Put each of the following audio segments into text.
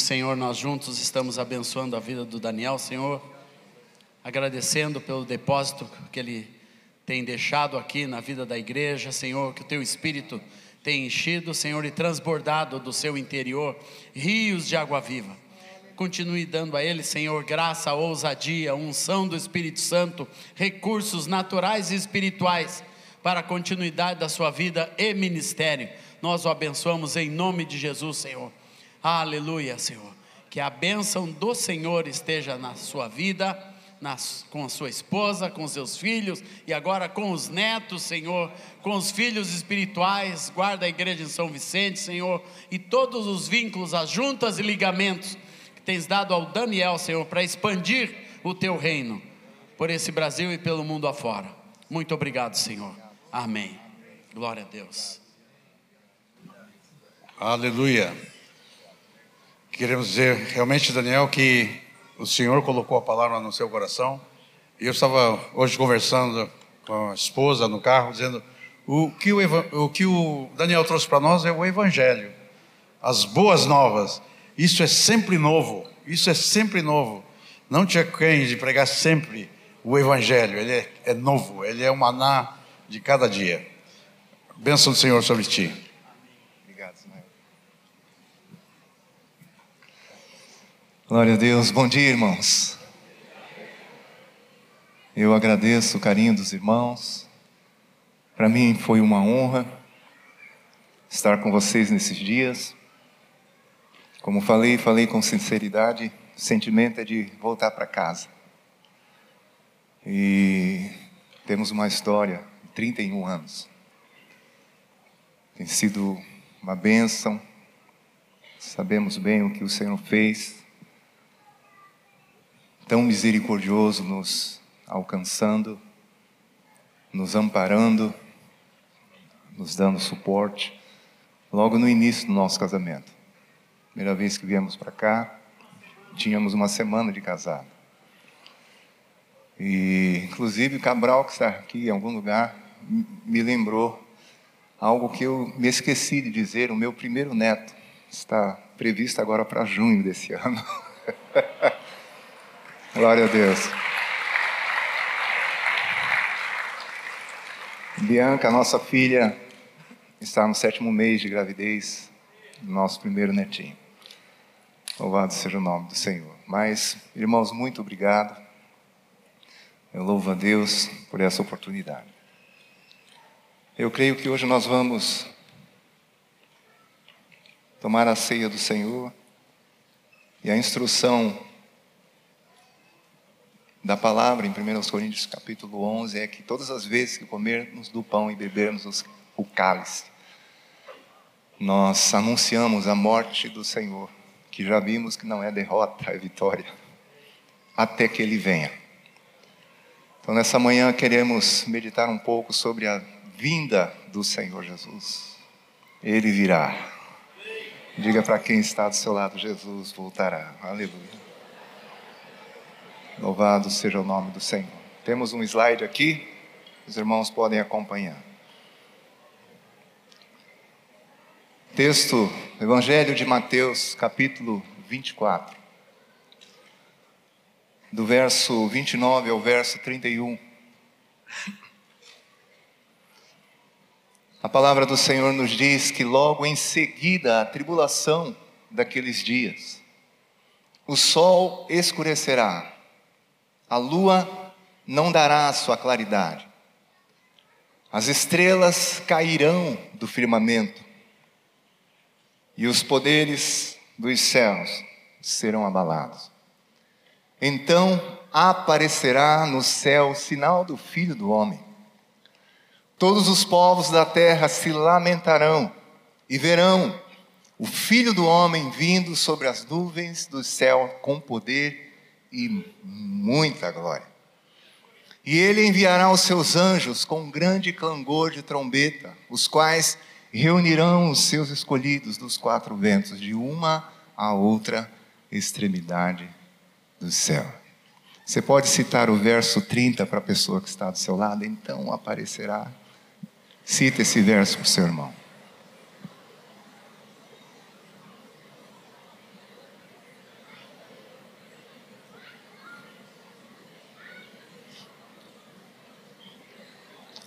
Senhor, nós juntos estamos abençoando a vida do Daniel, Senhor, agradecendo pelo depósito que ele tem deixado aqui na vida da igreja, Senhor, que o teu espírito tem enchido, Senhor, e transbordado do seu interior rios de água viva. Continue dando a ele, Senhor, graça, ousadia, unção do Espírito Santo, recursos naturais e espirituais para a continuidade da sua vida e ministério. Nós o abençoamos em nome de Jesus, Senhor. Aleluia, Senhor. Que a bênção do Senhor esteja na sua vida, nas, com a sua esposa, com seus filhos e agora com os netos, Senhor, com os filhos espirituais. Guarda a igreja em São Vicente, Senhor, e todos os vínculos, as juntas e ligamentos que tens dado ao Daniel, Senhor, para expandir o teu reino por esse Brasil e pelo mundo afora. Muito obrigado, Senhor. Amém. Glória a Deus. Aleluia. Queremos dizer realmente, Daniel, que o Senhor colocou a palavra no seu coração. E eu estava hoje conversando com a esposa no carro, dizendo: o que o, o, que o Daniel trouxe para nós é o Evangelho, as boas novas. Isso é sempre novo, isso é sempre novo. Não te acanhe de pregar sempre o Evangelho, ele é, é novo, ele é o maná de cada dia. Bênção do Senhor sobre ti. Glória a Deus. Bom dia, irmãos. Eu agradeço o carinho dos irmãos. Para mim foi uma honra estar com vocês nesses dias. Como falei, falei com sinceridade, o sentimento é de voltar para casa. E temos uma história, 31 anos. Tem sido uma bênção. Sabemos bem o que o Senhor fez tão misericordioso nos alcançando, nos amparando, nos dando suporte, logo no início do nosso casamento. Primeira vez que viemos para cá, tínhamos uma semana de casado. E, inclusive, Cabral, que está aqui em algum lugar, me lembrou algo que eu me esqueci de dizer: o meu primeiro neto está previsto agora para junho desse ano. Glória a Deus. Bianca, nossa filha, está no sétimo mês de gravidez nosso primeiro netinho. Louvado seja o nome do Senhor. Mas, irmãos, muito obrigado. Eu louvo a Deus por essa oportunidade. Eu creio que hoje nós vamos tomar a ceia do Senhor e a instrução da palavra em 1 Coríntios capítulo 11 é que todas as vezes que comermos do pão e bebermos o cálice, nós anunciamos a morte do Senhor, que já vimos que não é derrota, é vitória, até que Ele venha. Então, nessa manhã, queremos meditar um pouco sobre a vinda do Senhor Jesus. Ele virá. Diga para quem está do seu lado: Jesus voltará. Aleluia. Louvado seja o nome do Senhor. Temos um slide aqui, os irmãos podem acompanhar. Texto, Evangelho de Mateus, capítulo 24, do verso 29 ao verso 31. A palavra do Senhor nos diz que logo em seguida a tribulação daqueles dias, o sol escurecerá a lua não dará a sua claridade, as estrelas cairão do firmamento, e os poderes dos céus serão abalados. Então aparecerá no céu o sinal do Filho do Homem. Todos os povos da terra se lamentarão e verão o Filho do Homem vindo sobre as nuvens do céu com poder e muita glória. E ele enviará os seus anjos com um grande clangor de trombeta, os quais reunirão os seus escolhidos dos quatro ventos, de uma a outra extremidade do céu. Você pode citar o verso 30 para a pessoa que está do seu lado, então aparecerá. Cita esse verso para o seu irmão.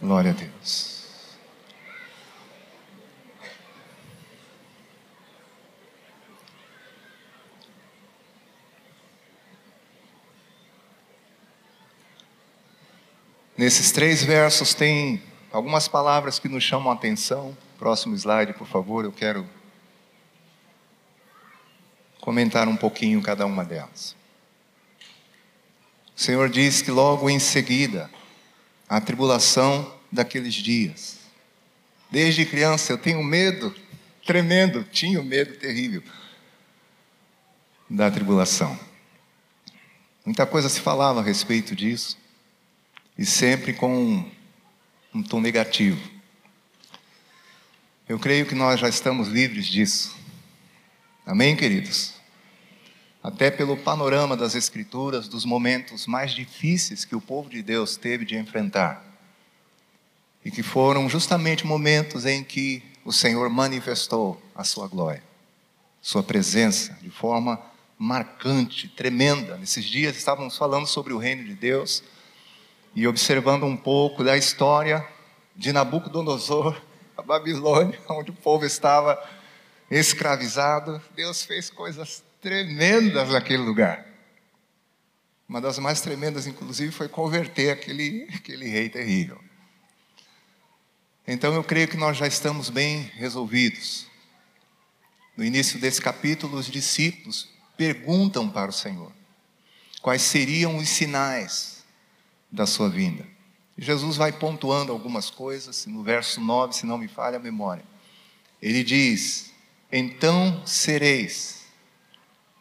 Glória a Deus. Nesses três versos tem algumas palavras que nos chamam a atenção. Próximo slide, por favor, eu quero comentar um pouquinho cada uma delas. O Senhor diz que logo em seguida, a tribulação daqueles dias. Desde criança eu tenho medo tremendo, tinha um medo terrível da tribulação. Muita coisa se falava a respeito disso e sempre com um, um tom negativo. Eu creio que nós já estamos livres disso. Amém, queridos? Até pelo panorama das Escrituras, dos momentos mais difíceis que o povo de Deus teve de enfrentar. E que foram justamente momentos em que o Senhor manifestou a sua glória, sua presença, de forma marcante, tremenda. Nesses dias estávamos falando sobre o reino de Deus e observando um pouco da história de Nabucodonosor, a Babilônia, onde o povo estava escravizado, Deus fez coisas tremendas naquele lugar. Uma das mais tremendas, inclusive, foi converter aquele, aquele rei terrível. Então eu creio que nós já estamos bem resolvidos. No início desse capítulo, os discípulos perguntam para o Senhor quais seriam os sinais da sua vinda. Jesus vai pontuando algumas coisas, no verso 9, se não me falha a memória. Ele diz: Então sereis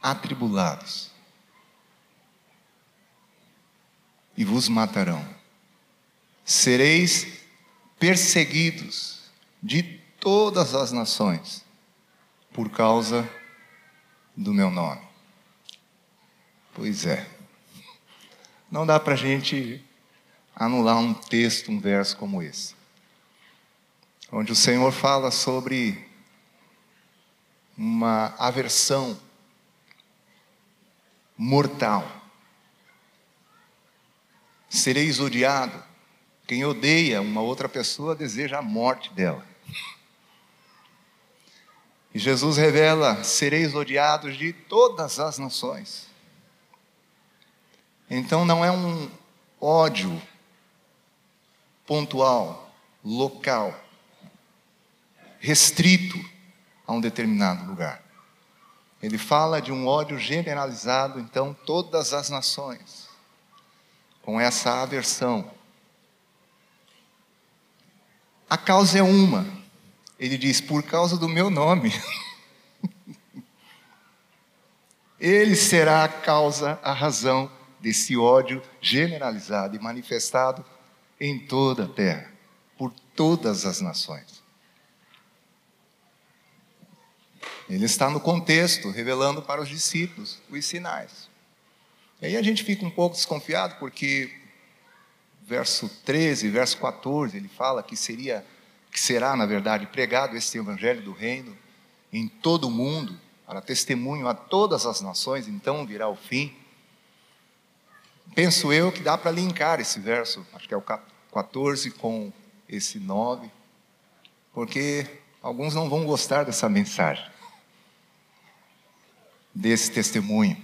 atribulados, e vos matarão, sereis perseguidos de todas as nações, por causa do meu nome. Pois é. Não dá para a gente anular um texto, um verso como esse, onde o Senhor fala sobre uma aversão mortal. Sereis odiado. Quem odeia uma outra pessoa deseja a morte dela. E Jesus revela: sereis odiados de todas as nações. Então não é um ódio pontual, local, restrito a um determinado lugar. Ele fala de um ódio generalizado, então, todas as nações, com essa aversão. A causa é uma. Ele diz: por causa do meu nome. Ele será a causa, a razão desse ódio generalizado e manifestado em toda a terra, por todas as nações. Ele está no contexto, revelando para os discípulos os sinais. E aí a gente fica um pouco desconfiado, porque verso 13, verso 14, ele fala que seria, que será, na verdade, pregado esse evangelho do reino em todo o mundo, para testemunho a todas as nações, então virá o fim penso eu que dá para linkar esse verso, acho que é o 14 com esse 9, porque alguns não vão gostar dessa mensagem, desse testemunho,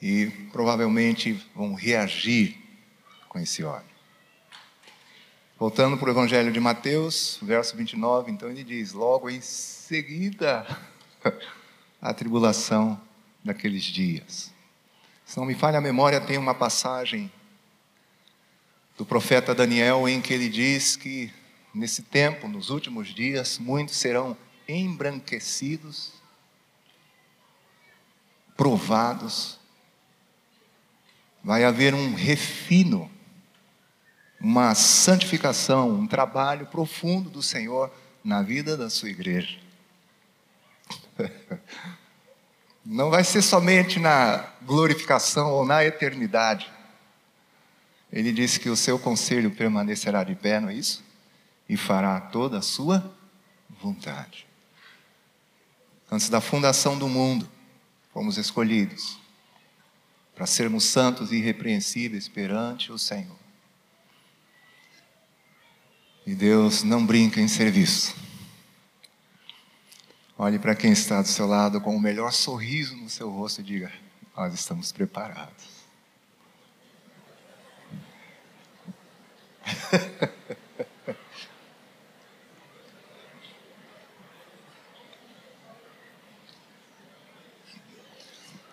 e provavelmente vão reagir com esse ódio. Voltando para o Evangelho de Mateus, verso 29, então ele diz: Logo em seguida, a tribulação daqueles dias. Se não me falha a memória, tem uma passagem do profeta Daniel em que ele diz que nesse tempo, nos últimos dias, muitos serão embranquecidos, provados, vai haver um refino, uma santificação, um trabalho profundo do Senhor na vida da sua igreja. Não vai ser somente na glorificação ou na eternidade. Ele disse que o seu conselho permanecerá de pé, não é isso? E fará toda a sua vontade. Antes da fundação do mundo, fomos escolhidos para sermos santos e irrepreensíveis perante o Senhor. E Deus não brinca em serviço. Olhe para quem está do seu lado com o melhor sorriso no seu rosto e diga: Nós estamos preparados.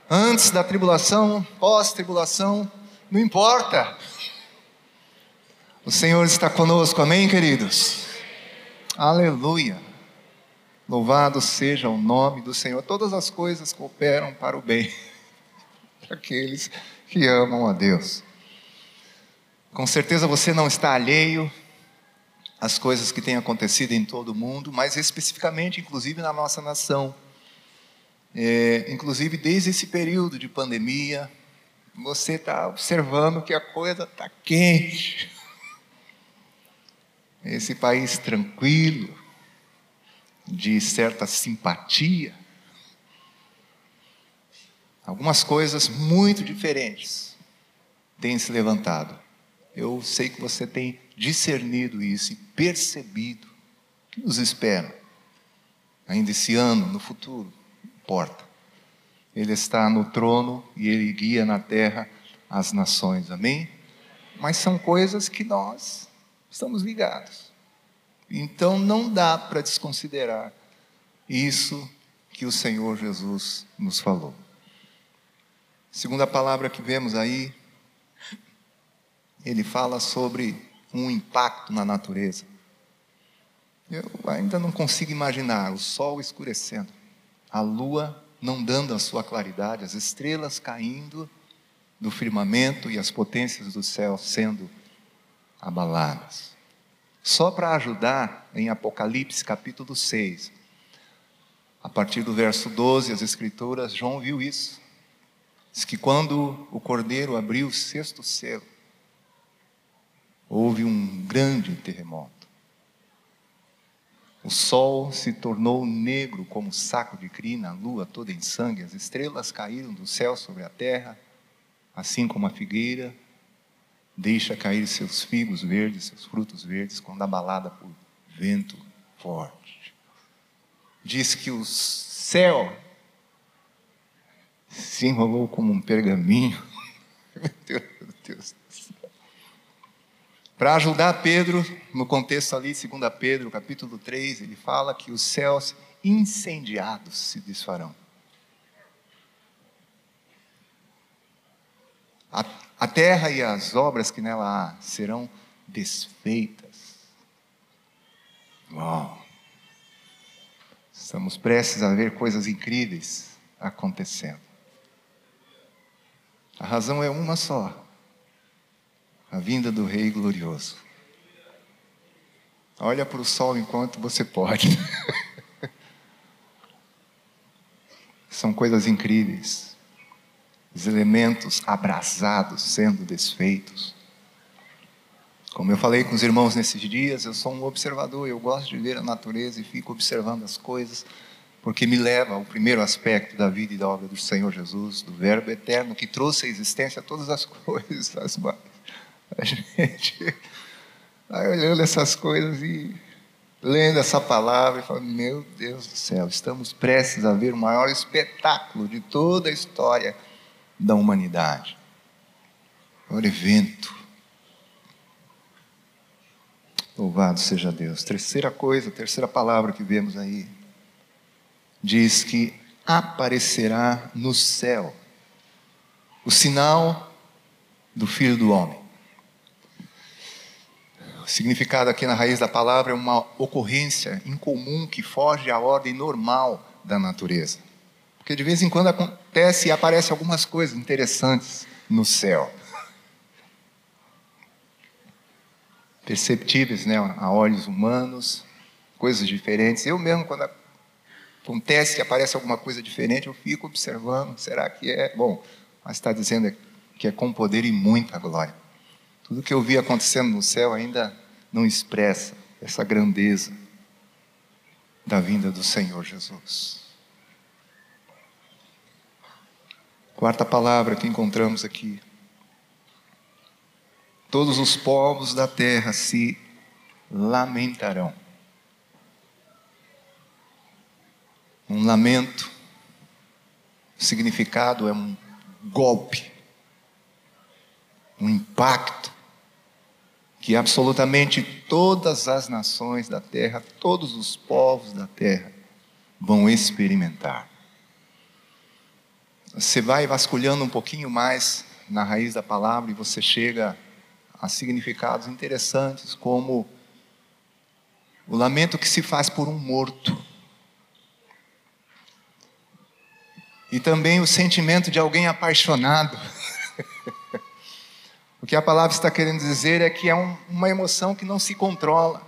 Antes da tribulação, pós-tribulação, não importa. O Senhor está conosco, amém, queridos? Aleluia. Louvado seja o nome do Senhor. Todas as coisas cooperam para o bem para aqueles que amam a Deus. Com certeza você não está alheio às coisas que têm acontecido em todo o mundo, mas especificamente, inclusive na nossa nação. É, inclusive desde esse período de pandemia, você está observando que a coisa está quente. Esse país tranquilo, de certa simpatia. Algumas coisas muito diferentes têm se levantado. Eu sei que você tem discernido isso e percebido o que nos espera ainda esse ano, no futuro, não importa. Ele está no trono e ele guia na terra as nações, amém? Mas são coisas que nós estamos ligados. Então não dá para desconsiderar isso que o Senhor Jesus nos falou. Segunda palavra que vemos aí, ele fala sobre um impacto na natureza. Eu ainda não consigo imaginar o sol escurecendo, a lua não dando a sua claridade, as estrelas caindo do firmamento e as potências do céu sendo abaladas. Só para ajudar, em Apocalipse capítulo 6, a partir do verso 12, as Escrituras, João viu isso. Diz que quando o cordeiro abriu o sexto selo, houve um grande terremoto. O sol se tornou negro como saco de crina, a lua toda em sangue, as estrelas caíram do céu sobre a terra, assim como a figueira deixa cair seus figos verdes, seus frutos verdes, quando abalada por vento forte. Diz que o céu se enrolou como um pergaminho. Meu Deus, meu Deus. Para ajudar Pedro, no contexto ali, 2 Pedro, capítulo 3, ele fala que os céus incendiados se desfarão. A a terra e as obras que nela há serão desfeitas. Uau! Estamos prestes a ver coisas incríveis acontecendo. A razão é uma só: a vinda do Rei glorioso. Olha para o sol enquanto você pode. São coisas incríveis os elementos abrasados sendo desfeitos. Como eu falei com os irmãos nesses dias, eu sou um observador, eu gosto de ver a natureza e fico observando as coisas, porque me leva ao primeiro aspecto da vida e da obra do Senhor Jesus, do Verbo eterno que trouxe à existência todas as coisas. A gente vai olhando essas coisas e lendo essa palavra e falando: Meu Deus do céu, estamos prestes a ver o maior espetáculo de toda a história da humanidade. É um evento. Louvado seja Deus. Terceira coisa, terceira palavra que vemos aí, diz que aparecerá no céu o sinal do Filho do Homem. Significado aqui na raiz da palavra é uma ocorrência incomum que foge à ordem normal da natureza. Porque de vez em quando acontece e aparecem algumas coisas interessantes no céu. Perceptíveis né, a olhos humanos, coisas diferentes. Eu mesmo, quando acontece e aparece alguma coisa diferente, eu fico observando. Será que é? Bom, mas está dizendo que é com poder e muita glória. Tudo que eu vi acontecendo no céu ainda não expressa essa grandeza da vinda do Senhor Jesus. Quarta palavra que encontramos aqui. Todos os povos da terra se lamentarão. Um lamento, o significado é um golpe, um impacto que absolutamente todas as nações da terra, todos os povos da terra vão experimentar. Você vai vasculhando um pouquinho mais na raiz da palavra e você chega a significados interessantes, como o lamento que se faz por um morto. E também o sentimento de alguém apaixonado. O que a palavra está querendo dizer é que é um, uma emoção que não se controla.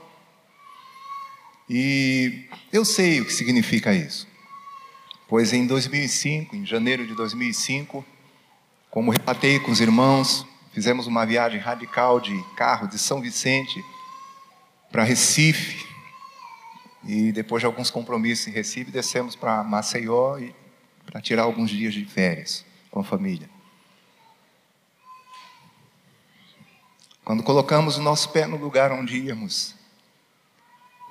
E eu sei o que significa isso. Pois em 2005, em janeiro de 2005, como relatei com os irmãos, fizemos uma viagem radical de carro de São Vicente para Recife. E depois de alguns compromissos em Recife, descemos para Maceió para tirar alguns dias de férias com a família. Quando colocamos o nosso pé no lugar onde íamos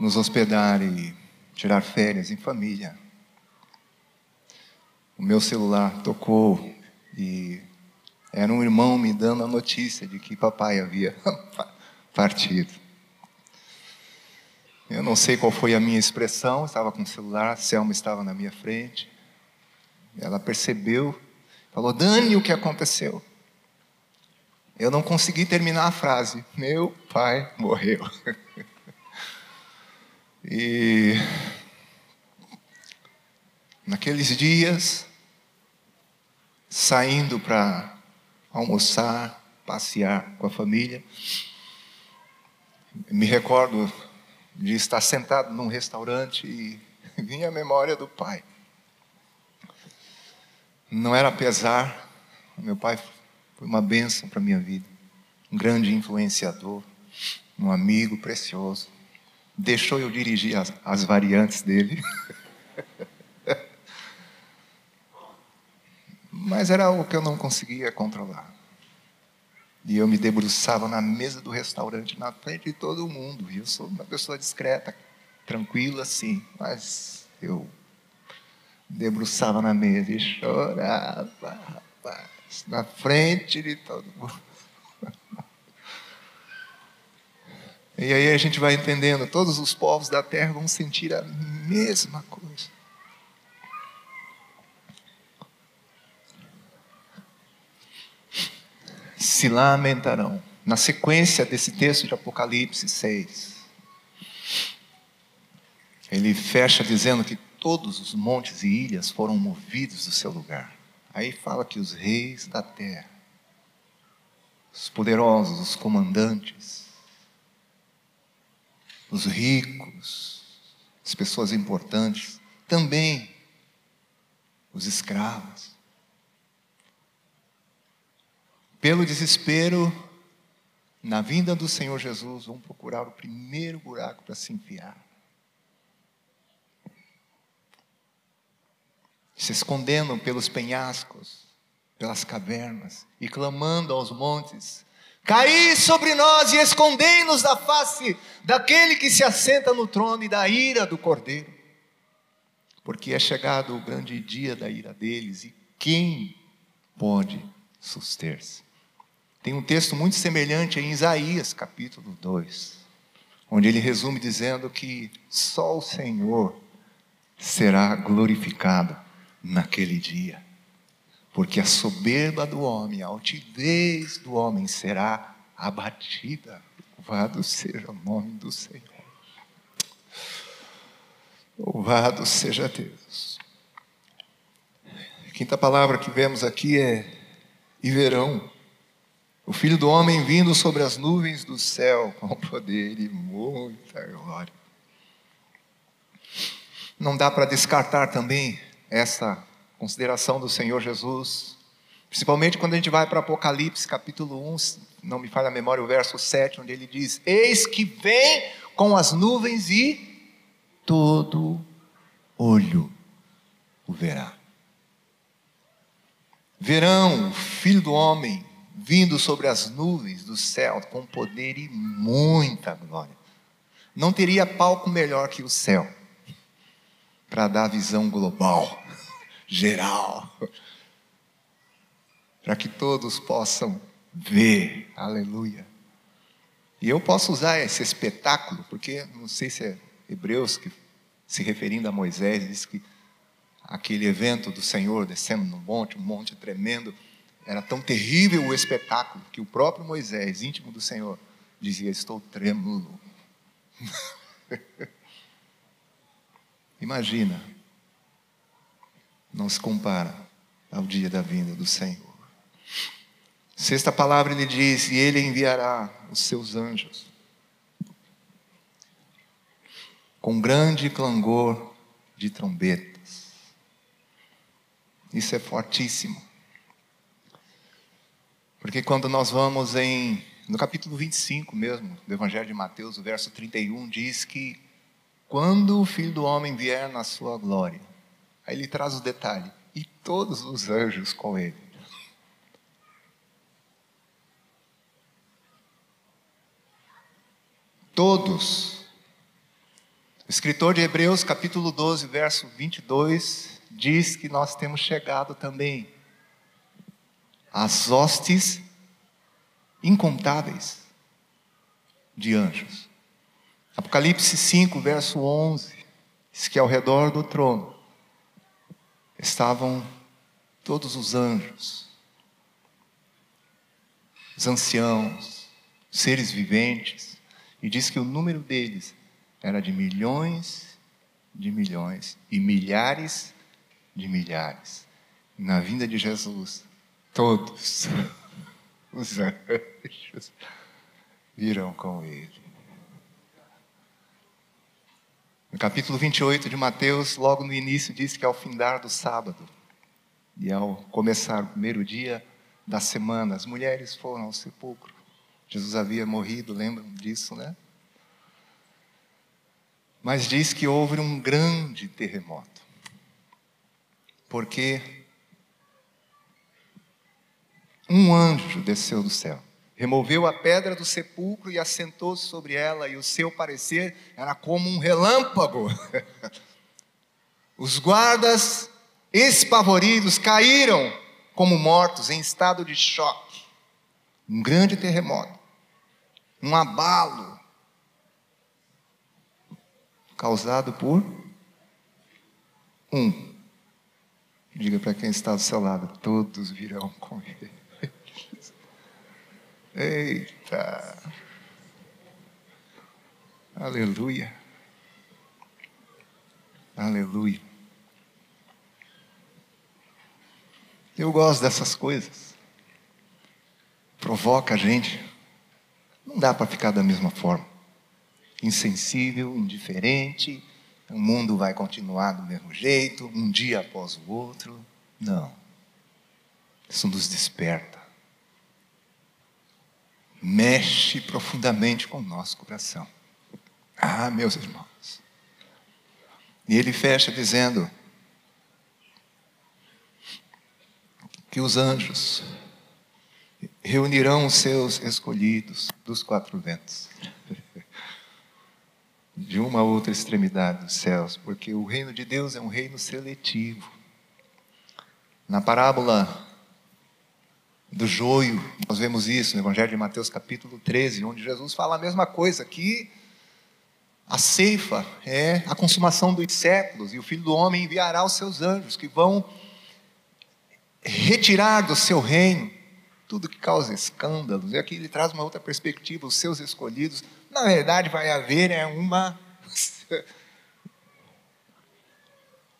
nos hospedar e tirar férias em família, o meu celular tocou e era um irmão me dando a notícia de que papai havia partido. Eu não sei qual foi a minha expressão, estava com o celular, a Selma estava na minha frente. Ela percebeu, falou: Dani, o que aconteceu? Eu não consegui terminar a frase. Meu pai morreu. e naqueles dias, saindo para almoçar, passear com a família, me recordo de estar sentado num restaurante e vinha a memória do pai. Não era pesar, meu pai foi uma bênção para a minha vida. Um grande influenciador, um amigo precioso. Deixou eu dirigir as, as variantes dele. Mas era algo que eu não conseguia controlar. E eu me debruçava na mesa do restaurante, na frente de todo mundo. E eu sou uma pessoa discreta, tranquila, sim. Mas eu debruçava na mesa e chorava, rapaz na frente de todo mundo. E aí a gente vai entendendo, todos os povos da terra vão sentir a mesma coisa. Se lamentarão. Na sequência desse texto de Apocalipse 6, ele fecha dizendo que todos os montes e ilhas foram movidos do seu lugar. Aí fala que os reis da terra, os poderosos, os comandantes, os ricos, as pessoas importantes, também os escravos, pelo desespero, na vinda do Senhor Jesus, vão procurar o primeiro buraco para se enfiar. Se escondendo pelos penhascos, pelas cavernas e clamando aos montes: Caí sobre nós e escondei-nos da face daquele que se assenta no trono e da ira do cordeiro. Porque é chegado o grande dia da ira deles e quem pode suster-se? Tem um texto muito semelhante em Isaías, capítulo 2, onde ele resume dizendo que só o Senhor será glorificado naquele dia. Porque a soberba do homem, a altivez do homem será abatida. Louvado seja o nome do Senhor. Louvado seja Deus. A quinta palavra que vemos aqui é e verão. O filho do homem vindo sobre as nuvens do céu com poder e muita glória. Não dá para descartar também essa consideração do Senhor Jesus, principalmente quando a gente vai para Apocalipse capítulo 1, não me falha a memória, o verso 7, onde ele diz: Eis que vem com as nuvens e todo olho o verá. Verão o filho do homem vindo sobre as nuvens do céu com poder e muita glória. não teria palco melhor que o céu para dar a visão global, geral, para que todos possam ver. Aleluia. E eu posso usar esse espetáculo, porque não sei se é Hebreus que se referindo a Moisés, diz que aquele evento do Senhor descendo no monte, um monte tremendo, era tão terrível o espetáculo que o próprio Moisés, íntimo do Senhor, dizia: Estou trêmulo. Imagina, não se compara ao dia da vinda do Senhor. Sexta palavra ele diz: E ele enviará os seus anjos com grande clangor de trombetas. Isso é fortíssimo. Porque quando nós vamos em no capítulo 25 mesmo, do Evangelho de Mateus, o verso 31 diz que quando o Filho do Homem vier na sua glória, aí ele traz o detalhe, e todos os anjos com ele. Todos. O escritor de Hebreus, capítulo 12, verso 22, diz que nós temos chegado também às hostes incontáveis de anjos. Apocalipse 5, verso 11, diz que ao redor do trono estavam todos os anjos, os anciãos, seres viventes, e diz que o número deles era de milhões de milhões e milhares de milhares. Na vinda de Jesus, todos os anjos virão com ele. No capítulo 28 de Mateus, logo no início, diz que ao findar do sábado e ao começar o primeiro dia da semana, as mulheres foram ao sepulcro. Jesus havia morrido, lembram disso, né? Mas diz que houve um grande terremoto. Porque um anjo desceu do céu, removeu a pedra do sepulcro e assentou-se sobre ela, e o seu parecer era como um relâmpago. Os guardas, espavoridos, caíram como mortos, em estado de choque. Um grande terremoto, um abalo, causado por um. Diga para quem está do seu lado: todos virão com ele. Eita. Aleluia. Aleluia. Eu gosto dessas coisas. Provoca a gente. Não dá para ficar da mesma forma. Insensível, indiferente. O mundo vai continuar do mesmo jeito, um dia após o outro. Não. Isso nos desperta mexe profundamente com o nosso coração. Ah, meus irmãos. E ele fecha dizendo que os anjos reunirão os seus escolhidos dos quatro ventos, de uma outra extremidade dos céus, porque o reino de Deus é um reino seletivo. Na parábola do joio. Nós vemos isso no Evangelho de Mateus, capítulo 13, onde Jesus fala a mesma coisa, que a ceifa é a consumação dos séculos, e o Filho do Homem enviará os seus anjos, que vão retirar do seu reino tudo que causa escândalos. E aqui ele traz uma outra perspectiva, os seus escolhidos. Na verdade, vai haver é uma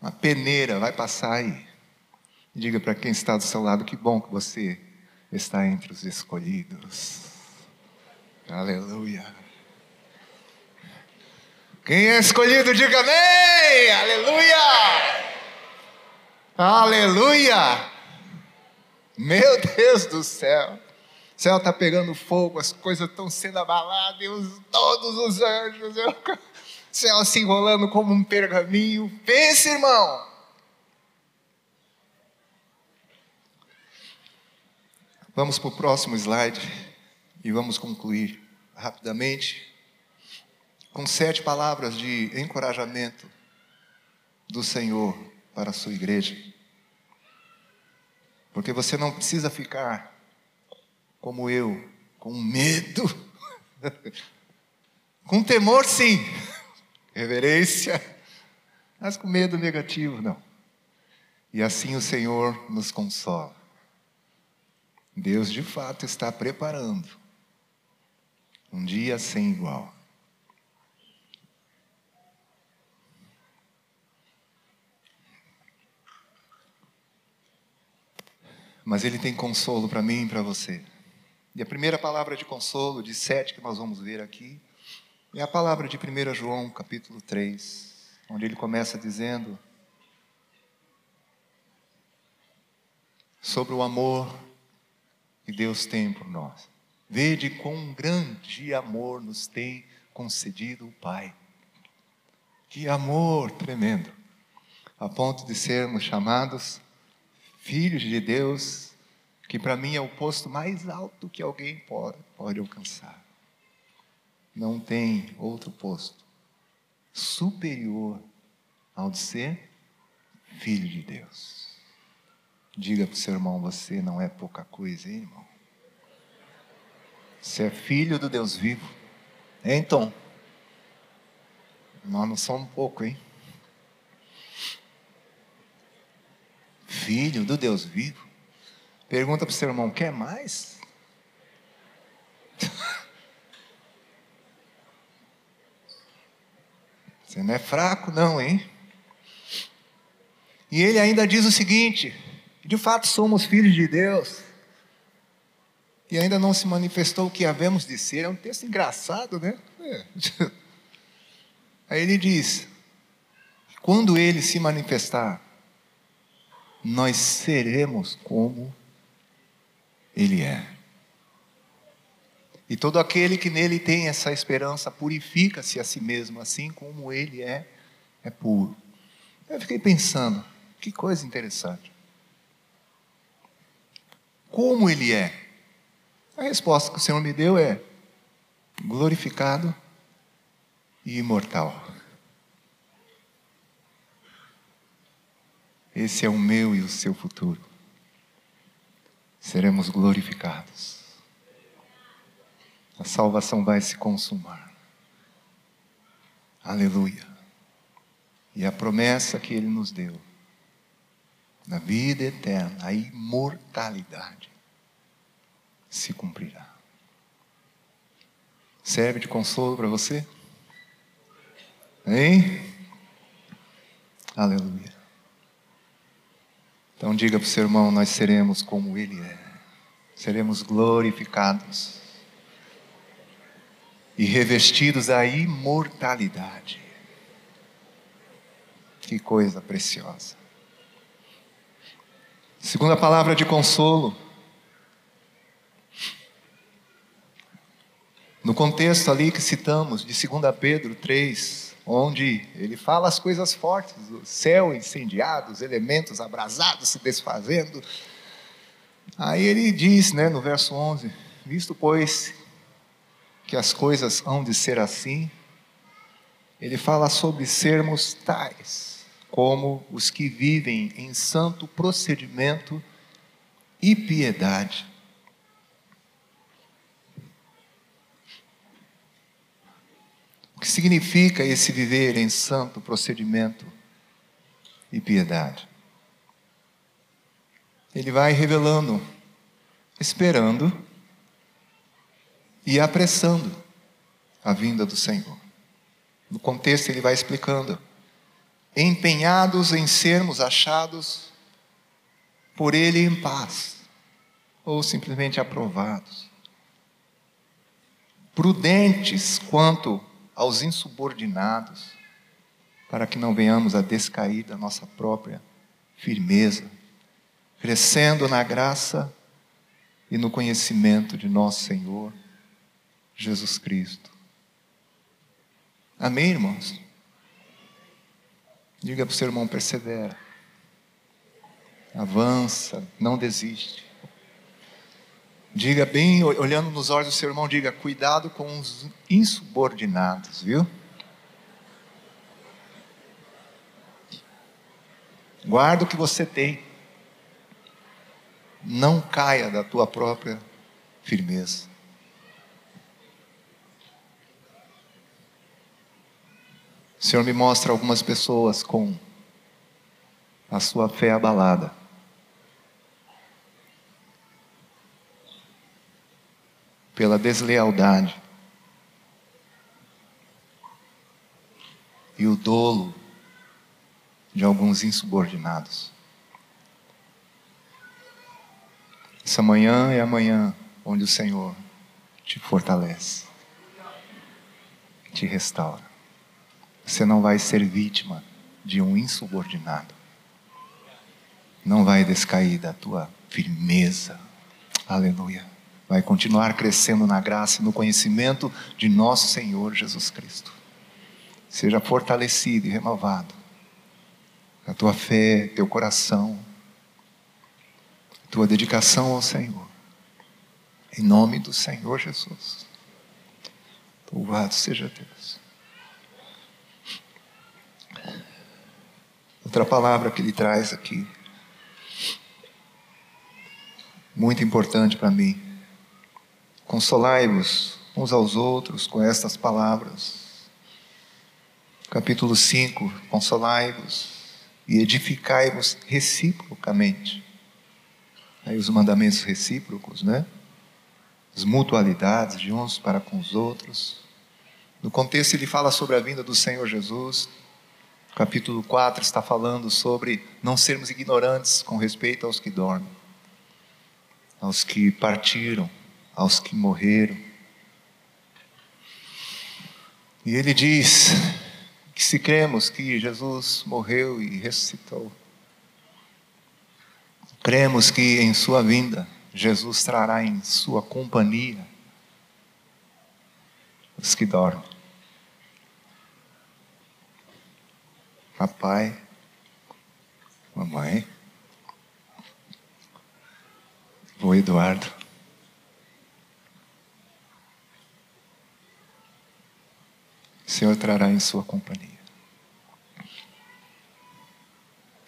uma peneira, vai passar aí. Diga para quem está do seu lado que bom que você está entre os escolhidos. Aleluia. Quem é escolhido, diga amém. Aleluia. Aleluia. Meu Deus do céu. O céu está pegando fogo, as coisas estão sendo abaladas, e os, todos os anjos, o céu se enrolando como um pergaminho. Pense, irmão. Vamos para o próximo slide e vamos concluir rapidamente. com sete palavras de encorajamento do Senhor para a sua igreja. Porque você não precisa ficar como eu, com medo, com temor, sim, reverência, mas com medo negativo, não. E assim o Senhor nos consola. Deus de fato está preparando um dia sem igual. Mas Ele tem consolo para mim e para você. E a primeira palavra de consolo, de sete que nós vamos ver aqui, é a palavra de 1 João, capítulo 3, onde ele começa dizendo sobre o amor que Deus tem por nós. Vede quão grande amor nos tem concedido o Pai. Que amor tremendo, a ponto de sermos chamados filhos de Deus, que para mim é o posto mais alto que alguém pode, pode alcançar. Não tem outro posto superior ao de ser filho de Deus. Diga para o seu irmão: você não é pouca coisa, hein, irmão? Você é filho do Deus vivo. Então, nós não somos pouco, hein? Filho do Deus vivo. Pergunta para o seu irmão: quer mais? Você não é fraco, não, hein? E ele ainda diz o seguinte: de fato somos filhos de Deus. E ainda não se manifestou o que havemos de ser. É um texto engraçado, né? É. Aí ele diz: quando ele se manifestar, nós seremos como ele é. E todo aquele que nele tem essa esperança purifica-se a si mesmo, assim como ele é, é puro. Eu fiquei pensando, que coisa interessante. Como ele é? A resposta que o Senhor me deu é: glorificado e imortal. Esse é o meu e o seu futuro. Seremos glorificados. A salvação vai se consumar. Aleluia. E a promessa que Ele nos deu na vida eterna, a imortalidade, se cumprirá. Serve de consolo para você? Hein? Aleluia. Então diga para o seu irmão: nós seremos como Ele é, seremos glorificados e revestidos da imortalidade. Que coisa preciosa. Segunda palavra de consolo. No contexto ali que citamos, de 2 Pedro 3, onde ele fala as coisas fortes, o céu incendiado, os elementos abrasados se desfazendo. Aí ele diz, né, no verso 11: Visto, pois, que as coisas hão de ser assim, ele fala sobre sermos tais como os que vivem em santo procedimento e piedade. O que significa esse viver em santo procedimento e piedade? Ele vai revelando, esperando e apressando a vinda do Senhor. No contexto, ele vai explicando empenhados em sermos achados por Ele em paz, ou simplesmente aprovados, prudentes quanto aos insubordinados, para que não venhamos a descair da nossa própria firmeza, crescendo na graça e no conhecimento de nosso Senhor Jesus Cristo. Amém, irmãos? Diga para o seu irmão: persevera, avança, não desiste. Diga bem, olhando nos olhos do seu irmão, diga: cuidado com os insubordinados, viu? Guarda o que você tem. Não caia da tua própria firmeza. O Senhor me mostra algumas pessoas com a sua fé abalada. Pela deslealdade e o dolo de alguns insubordinados. Essa manhã é a manhã onde o Senhor te fortalece, te restaura. Você não vai ser vítima de um insubordinado. Não vai descair da tua firmeza. Aleluia. Vai continuar crescendo na graça e no conhecimento de nosso Senhor Jesus Cristo. Seja fortalecido e renovado. A tua fé, teu coração, tua dedicação ao Senhor. Em nome do Senhor Jesus. Louvado seja Deus. Outra palavra que ele traz aqui, muito importante para mim. Consolai-vos uns aos outros com estas palavras. Capítulo 5: Consolai-vos e edificai-vos reciprocamente. Aí os mandamentos recíprocos, né? As mutualidades de uns para com os outros. No contexto, ele fala sobre a vinda do Senhor Jesus, capítulo 4 está falando sobre não sermos ignorantes com respeito aos que dormem, aos que partiram, aos que morreram. E ele diz que se cremos que Jesus morreu e ressuscitou, cremos que em sua vinda Jesus trará em sua companhia os que dormem. papai, mamãe, o Eduardo. O Senhor trará em sua companhia.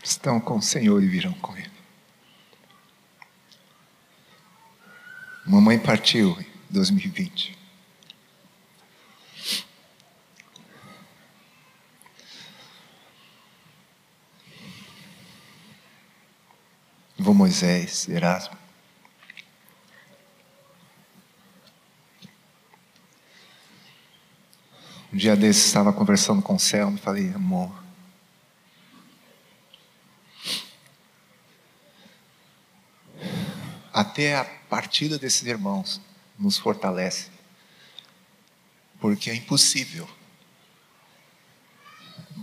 Estão com o Senhor e virão com Ele. Mamãe partiu em 2020. Vô Moisés, Erasmo. Um dia desses estava conversando com o Selma e falei, amor, até a partida desses irmãos nos fortalece, porque é impossível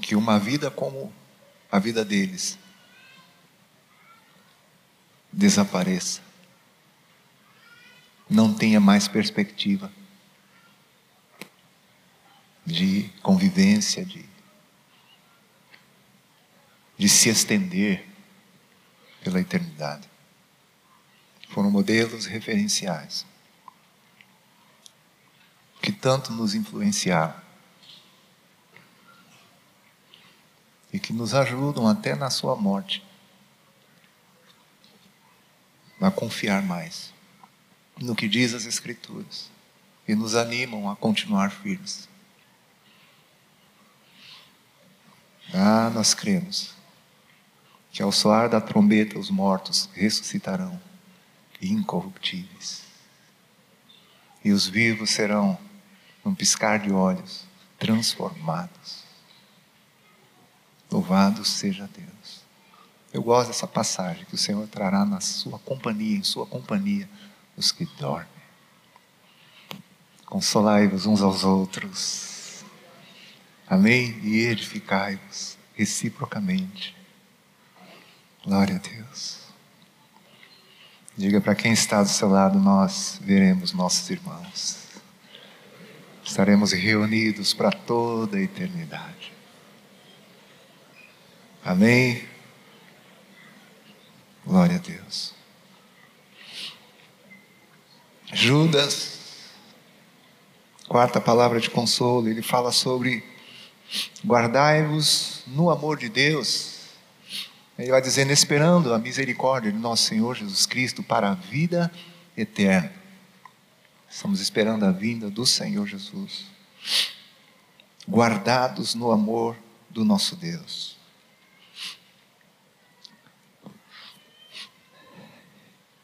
que uma vida como a vida deles desapareça. Não tenha mais perspectiva de convivência, de, de se estender pela eternidade. Foram modelos referenciais que tanto nos influenciaram e que nos ajudam até na sua morte a confiar mais no que diz as Escrituras e nos animam a continuar firmes. Ah, nós cremos que ao soar da trombeta os mortos ressuscitarão incorruptíveis e os vivos serão, num piscar de olhos, transformados. Louvado seja Deus. Eu gosto dessa passagem que o Senhor trará na sua companhia, em sua companhia, os que dormem. Consolai-vos uns aos outros. Amém? E edificai-vos reciprocamente. Glória a Deus. Diga para quem está do seu lado, nós veremos nossos irmãos. Estaremos reunidos para toda a eternidade. Amém? Glória a Deus. Judas, quarta palavra de consolo, ele fala sobre guardai-vos no amor de Deus, Ele vai dizendo: esperando a misericórdia de nosso Senhor Jesus Cristo para a vida eterna. Estamos esperando a vinda do Senhor Jesus, guardados no amor do nosso Deus.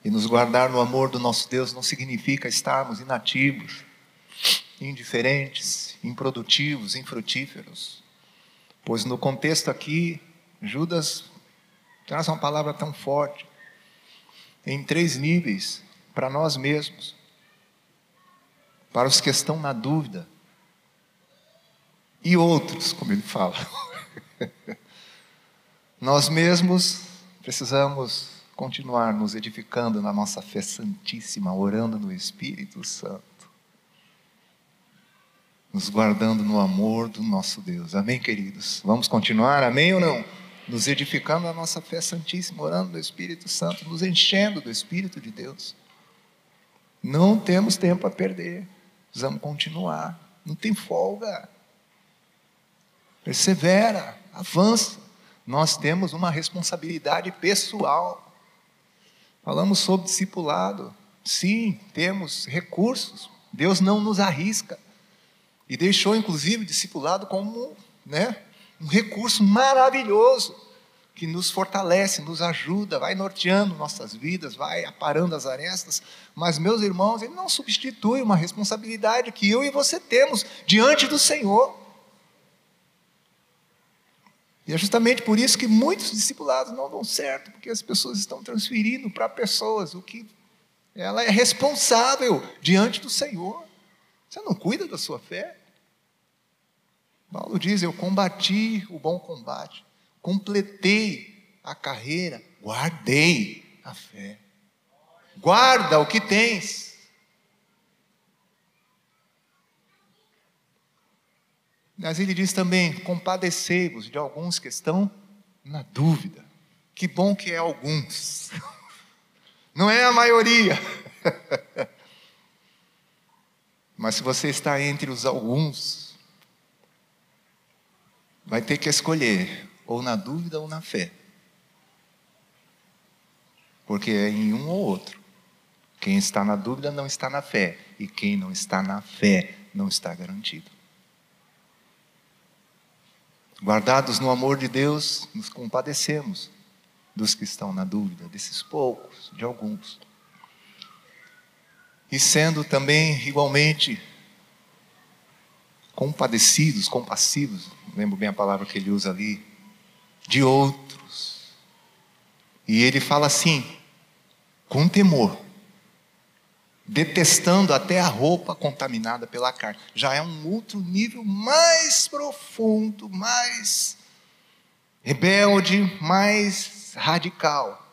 E nos guardar no amor do nosso Deus não significa estarmos inativos, indiferentes, improdutivos, infrutíferos. Pois no contexto aqui, Judas traz uma palavra tão forte, em três níveis, para nós mesmos, para os que estão na dúvida, e outros, como ele fala. nós mesmos precisamos continuar nos edificando na nossa fé santíssima, orando no Espírito Santo, nos guardando no amor do nosso Deus. Amém, queridos? Vamos continuar? Amém ou não? Nos edificando na nossa fé santíssima, orando no Espírito Santo, nos enchendo do Espírito de Deus. Não temos tempo a perder, precisamos continuar, não tem folga. Persevera, avança. Nós temos uma responsabilidade pessoal. Falamos sobre discipulado. Sim, temos recursos. Deus não nos arrisca. E deixou, inclusive, o discipulado como né, um recurso maravilhoso que nos fortalece, nos ajuda, vai norteando nossas vidas, vai aparando as arestas. Mas, meus irmãos, ele não substitui uma responsabilidade que eu e você temos diante do Senhor. E é justamente por isso que muitos discipulados não dão certo, porque as pessoas estão transferindo para pessoas o que ela é responsável diante do Senhor. Você não cuida da sua fé? Paulo diz: Eu combati o bom combate, completei a carreira, guardei a fé. Guarda o que tens. Mas ele diz também: compadecei-vos de alguns que estão na dúvida. Que bom que é alguns, não é a maioria. Mas se você está entre os alguns, vai ter que escolher, ou na dúvida ou na fé. Porque é em um ou outro. Quem está na dúvida não está na fé, e quem não está na fé não está garantido. Guardados no amor de Deus, nos compadecemos dos que estão na dúvida, desses poucos, de alguns. E sendo também igualmente compadecidos, compassivos, lembro bem a palavra que ele usa ali, de outros. E ele fala assim, com temor detestando até a roupa contaminada pela carne. Já é um outro nível mais profundo, mais rebelde, mais radical.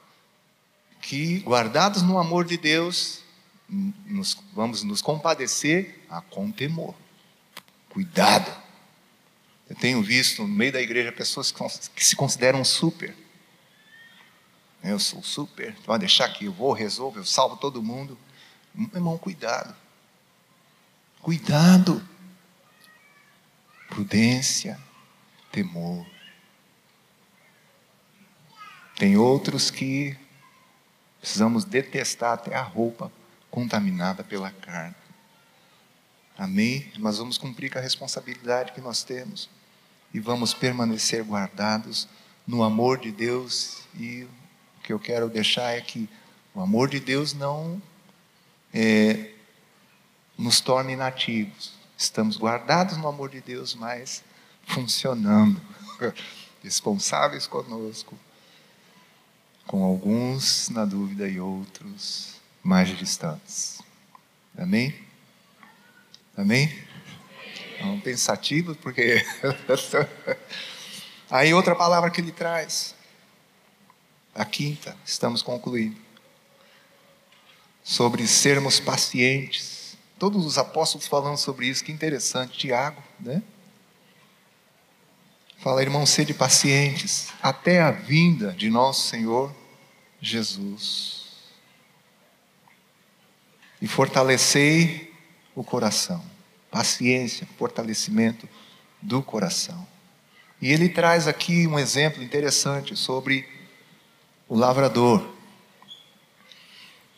Que, guardados no amor de Deus, nos, vamos nos compadecer a com temor. Cuidado. Eu tenho visto no meio da igreja pessoas que, se consideram super. Eu sou super, pode deixar que eu vou, resolvo, eu salvo todo mundo. Meu irmão, cuidado. Cuidado. Prudência, temor. Tem outros que precisamos detestar até a roupa contaminada pela carne. Amém? Mas vamos cumprir com a responsabilidade que nós temos e vamos permanecer guardados no amor de Deus. E o que eu quero deixar é que o amor de Deus não é, nos torna inativos. Estamos guardados no amor de Deus, mas funcionando, responsáveis conosco, com alguns na dúvida e outros mais distantes. Amém? Amém? Estão pensativos, porque. Aí, outra palavra que ele traz, a quinta, estamos concluindo sobre sermos pacientes. Todos os apóstolos falando sobre isso, que interessante. Tiago, né? Fala, irmão, sede pacientes até a vinda de nosso Senhor Jesus. E fortalecei o coração. Paciência, fortalecimento do coração. E ele traz aqui um exemplo interessante sobre o lavrador.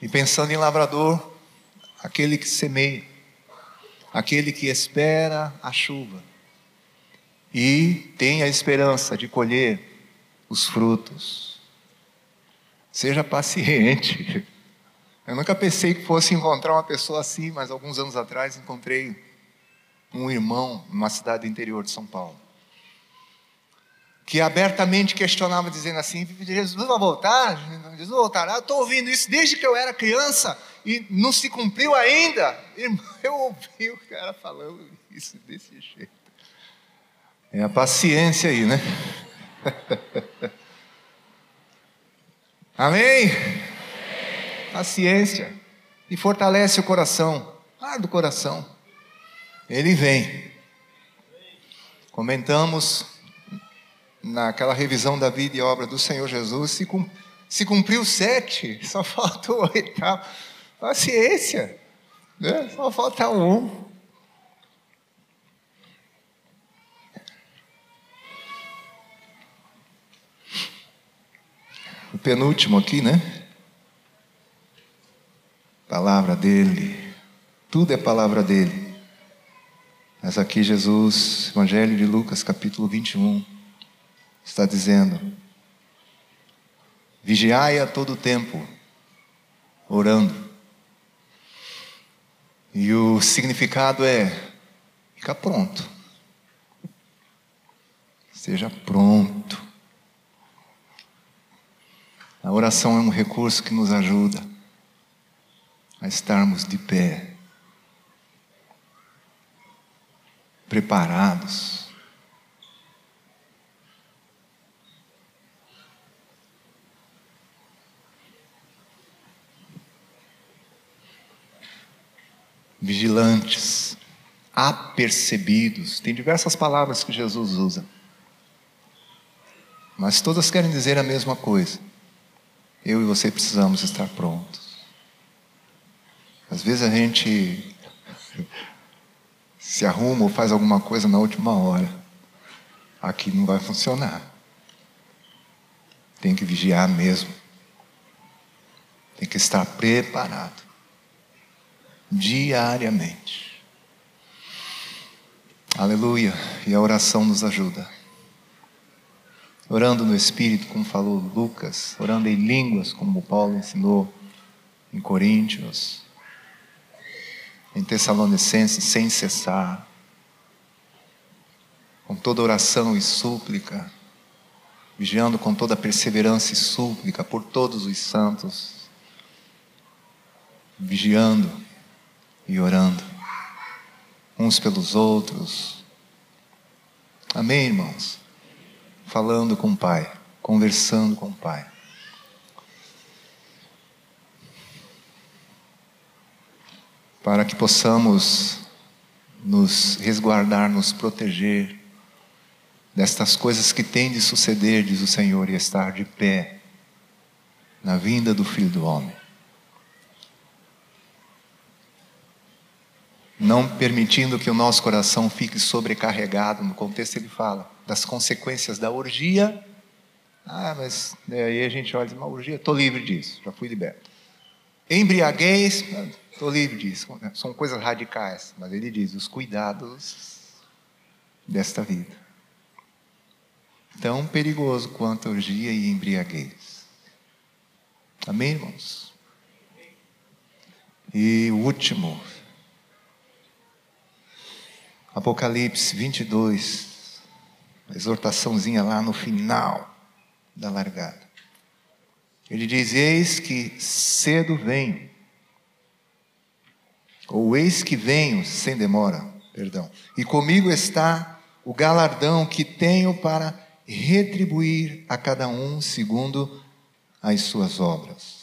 E pensando em lavrador, aquele que semeia, aquele que espera a chuva e tem a esperança de colher os frutos. Seja paciente. Eu nunca pensei que fosse encontrar uma pessoa assim, mas alguns anos atrás encontrei um irmão numa cidade do interior de São Paulo que abertamente questionava, dizendo assim: Jesus vai voltar? Jesus voltará? Estou ouvindo isso desde que eu era criança e não se cumpriu ainda. Eu ouvi o cara falando isso desse jeito. É a paciência aí, né? Amém? Paciência. E fortalece o coração. Ah, do coração. Ele vem. Comentamos naquela revisão da vida e obra do Senhor Jesus, se, se cumpriu sete, só falta o oitavo. Paciência, né? só falta um. O penúltimo aqui, né? Palavra dele, tudo é palavra dele. Mas aqui Jesus, Evangelho de Lucas, capítulo 21 está dizendo: vigiai a todo tempo, orando. E o significado é: fica pronto. Esteja pronto. A oração é um recurso que nos ajuda a estarmos de pé, preparados vigilantes, apercebidos. Tem diversas palavras que Jesus usa. Mas todas querem dizer a mesma coisa. Eu e você precisamos estar prontos. Às vezes a gente se arruma ou faz alguma coisa na última hora. Aqui não vai funcionar. Tem que vigiar mesmo. Tem que estar preparado diariamente. Aleluia. E a oração nos ajuda. Orando no Espírito, como falou Lucas, orando em línguas, como Paulo ensinou em Coríntios, em Tessalonicenses, sem cessar, com toda oração e súplica, vigiando com toda perseverança e súplica por todos os santos, vigiando e orando uns pelos outros. Amém, irmãos? Falando com o Pai, conversando com o Pai. Para que possamos nos resguardar, nos proteger destas coisas que têm de suceder, diz o Senhor, e estar de pé na vinda do Filho do Homem. não permitindo que o nosso coração fique sobrecarregado. No contexto ele fala das consequências da orgia. Ah, mas né, aí a gente olha e diz, uma orgia, estou livre disso, já fui liberto. Embriaguez, estou livre disso. São coisas radicais, mas ele diz os cuidados desta vida. Tão perigoso quanto orgia e embriaguez. Amém, irmãos? E o último, Apocalipse 22, a exortaçãozinha lá no final da largada. Ele diz: Eis que cedo venho, ou eis que venho sem demora, perdão, e comigo está o galardão que tenho para retribuir a cada um segundo as suas obras.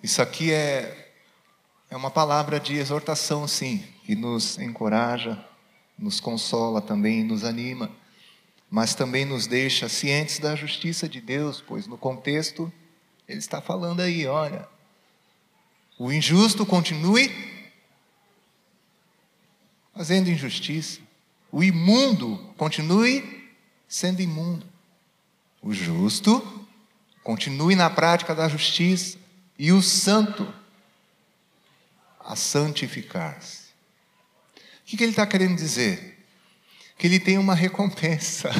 Isso aqui é é uma palavra de exortação, sim, que nos encoraja, nos consola também, nos anima, mas também nos deixa cientes da justiça de Deus, pois no contexto ele está falando aí, olha, o injusto continue fazendo injustiça, o imundo continue sendo imundo. o justo continue na prática da justiça, e o santo a santificar-se. O que, ele está querendo dizer? Que ele tem uma recompensa,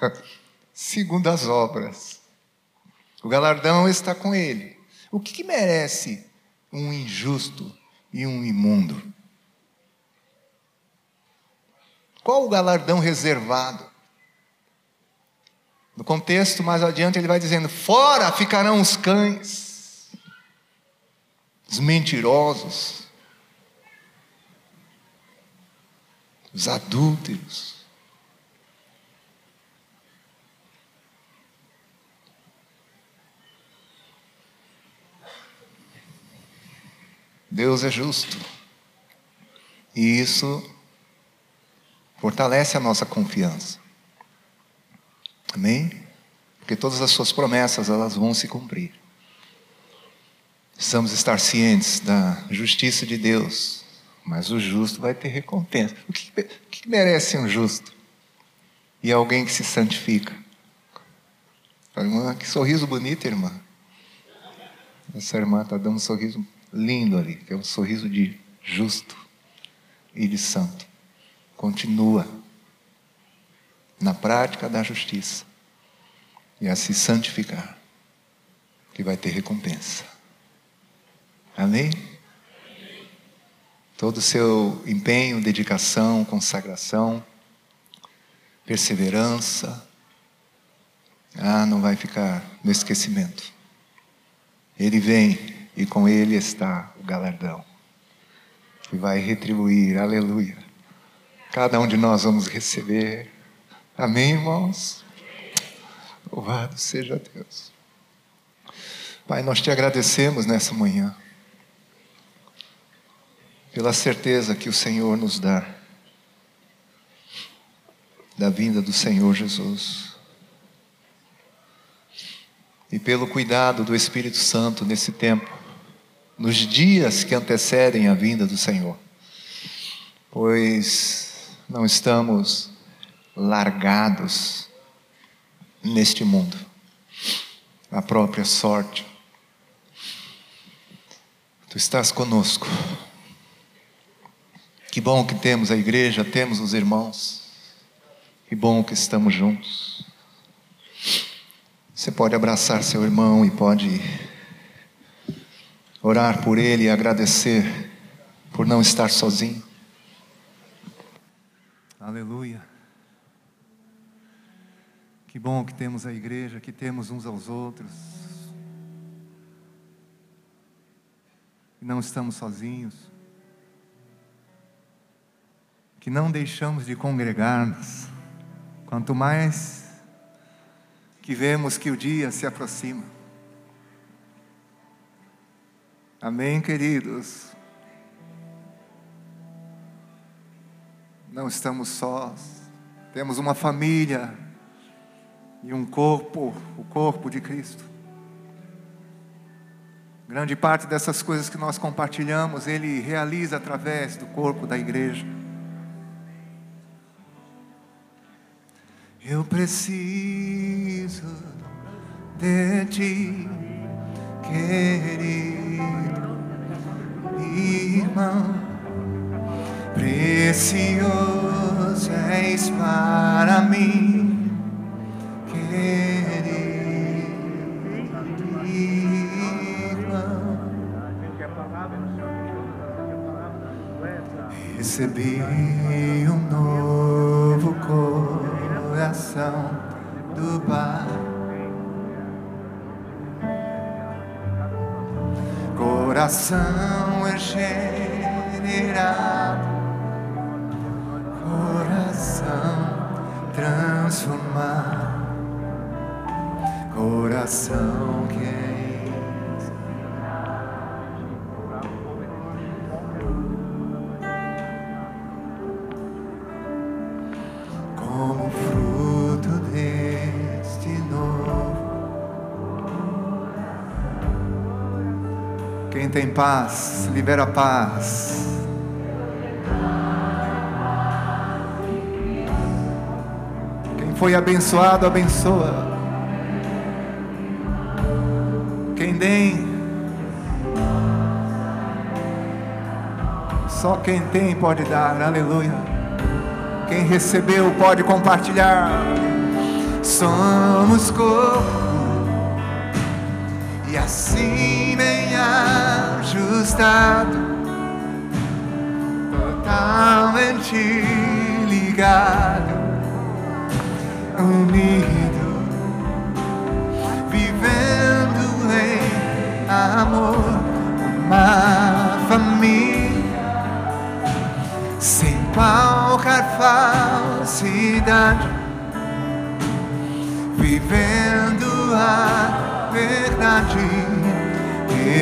segundo as obras. O galardão está com ele. O que, que merece um injusto e um imundo? Qual o galardão reservado? No contexto mais adiante, ele vai dizendo: Fora ficarão os cães, os mentirosos, os adúlteros. Deus é justo. E isso fortalece a nossa confiança. Amém? Porque todas as suas promessas, elas vão se cumprir. Precisamos estar cientes da justiça de Deus, mas o justo vai ter recompensa. O que, o que merece um justo? E alguém que se santifica. Irmã, que sorriso bonito, irmã. Essa irmã está dando um sorriso lindo ali, que é um sorriso de justo e de santo. Continua na prática da justiça e a se santificar, que vai ter recompensa. Amém? Todo o seu empenho, dedicação, consagração, perseverança, ah, não vai ficar no esquecimento. Ele vem e com ele está o galardão, que vai retribuir, aleluia. Cada um de nós vamos receber Amém, irmãos? Louvado seja Deus. Pai, nós te agradecemos nessa manhã, pela certeza que o Senhor nos dá, da vinda do Senhor Jesus, e pelo cuidado do Espírito Santo nesse tempo, nos dias que antecedem a vinda do Senhor, pois não estamos largados neste mundo, a própria sorte. Tu estás conosco. Que bom que temos a igreja, temos os irmãos. Que bom que estamos juntos. Você pode abraçar seu irmão e pode orar por ele e agradecer por não estar sozinho. Aleluia. Que bom que temos a igreja, que temos uns aos outros. Que não estamos sozinhos. Que não deixamos de congregar-nos. Quanto mais que vemos que o dia se aproxima. Amém, queridos? Não estamos sós. Temos uma família e um corpo, o corpo de Cristo. Grande parte dessas coisas que nós compartilhamos, Ele realiza através do corpo da igreja. Eu preciso de Ti, querido irmão, precioso és para mim Recebi um novo coração do Pai. Coração é generado, coração transformado, coração que é paz, libera paz. Quem foi abençoado, abençoa. tem. Só quem tem pode dar, aleluia. Quem recebeu pode compartilhar. Somos corpo e assim bem ajustado, totalmente ligado, unido, vivendo em amor, uma família sem qualquer falsidade,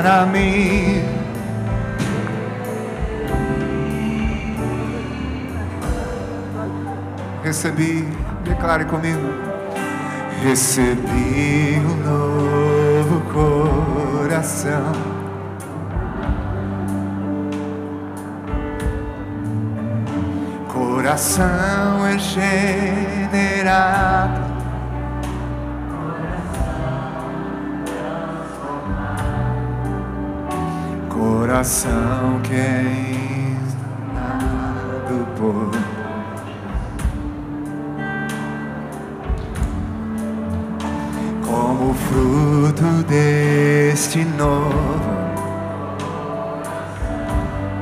para mim. Recebi, declare comigo. Recebi um novo coração. Coração regenerado. Coração que é ensinado por como fruto deste novo.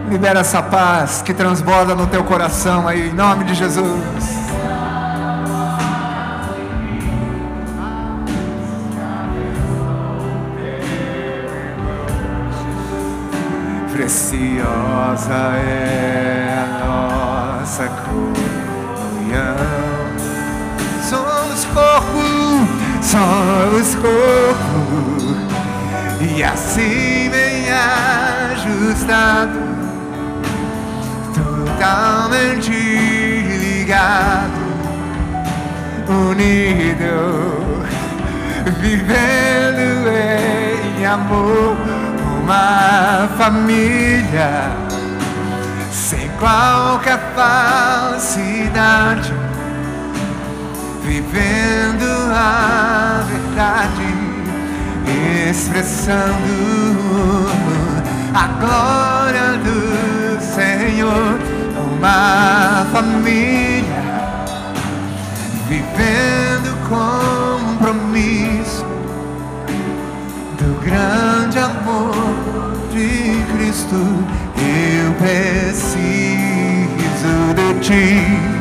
Libera essa paz que transborda no teu coração aí, em nome de Jesus. Preciosa é a nossa comunhão. Somos corpo, somos corpo, e assim bem ajustado, totalmente ligado, unido, vivendo em amor, uma família, sem qualquer falsidade vivendo a verdade, expressando a glória do Senhor, uma família, vivendo compromisso do grande amor de Cristo, eu preciso de ti.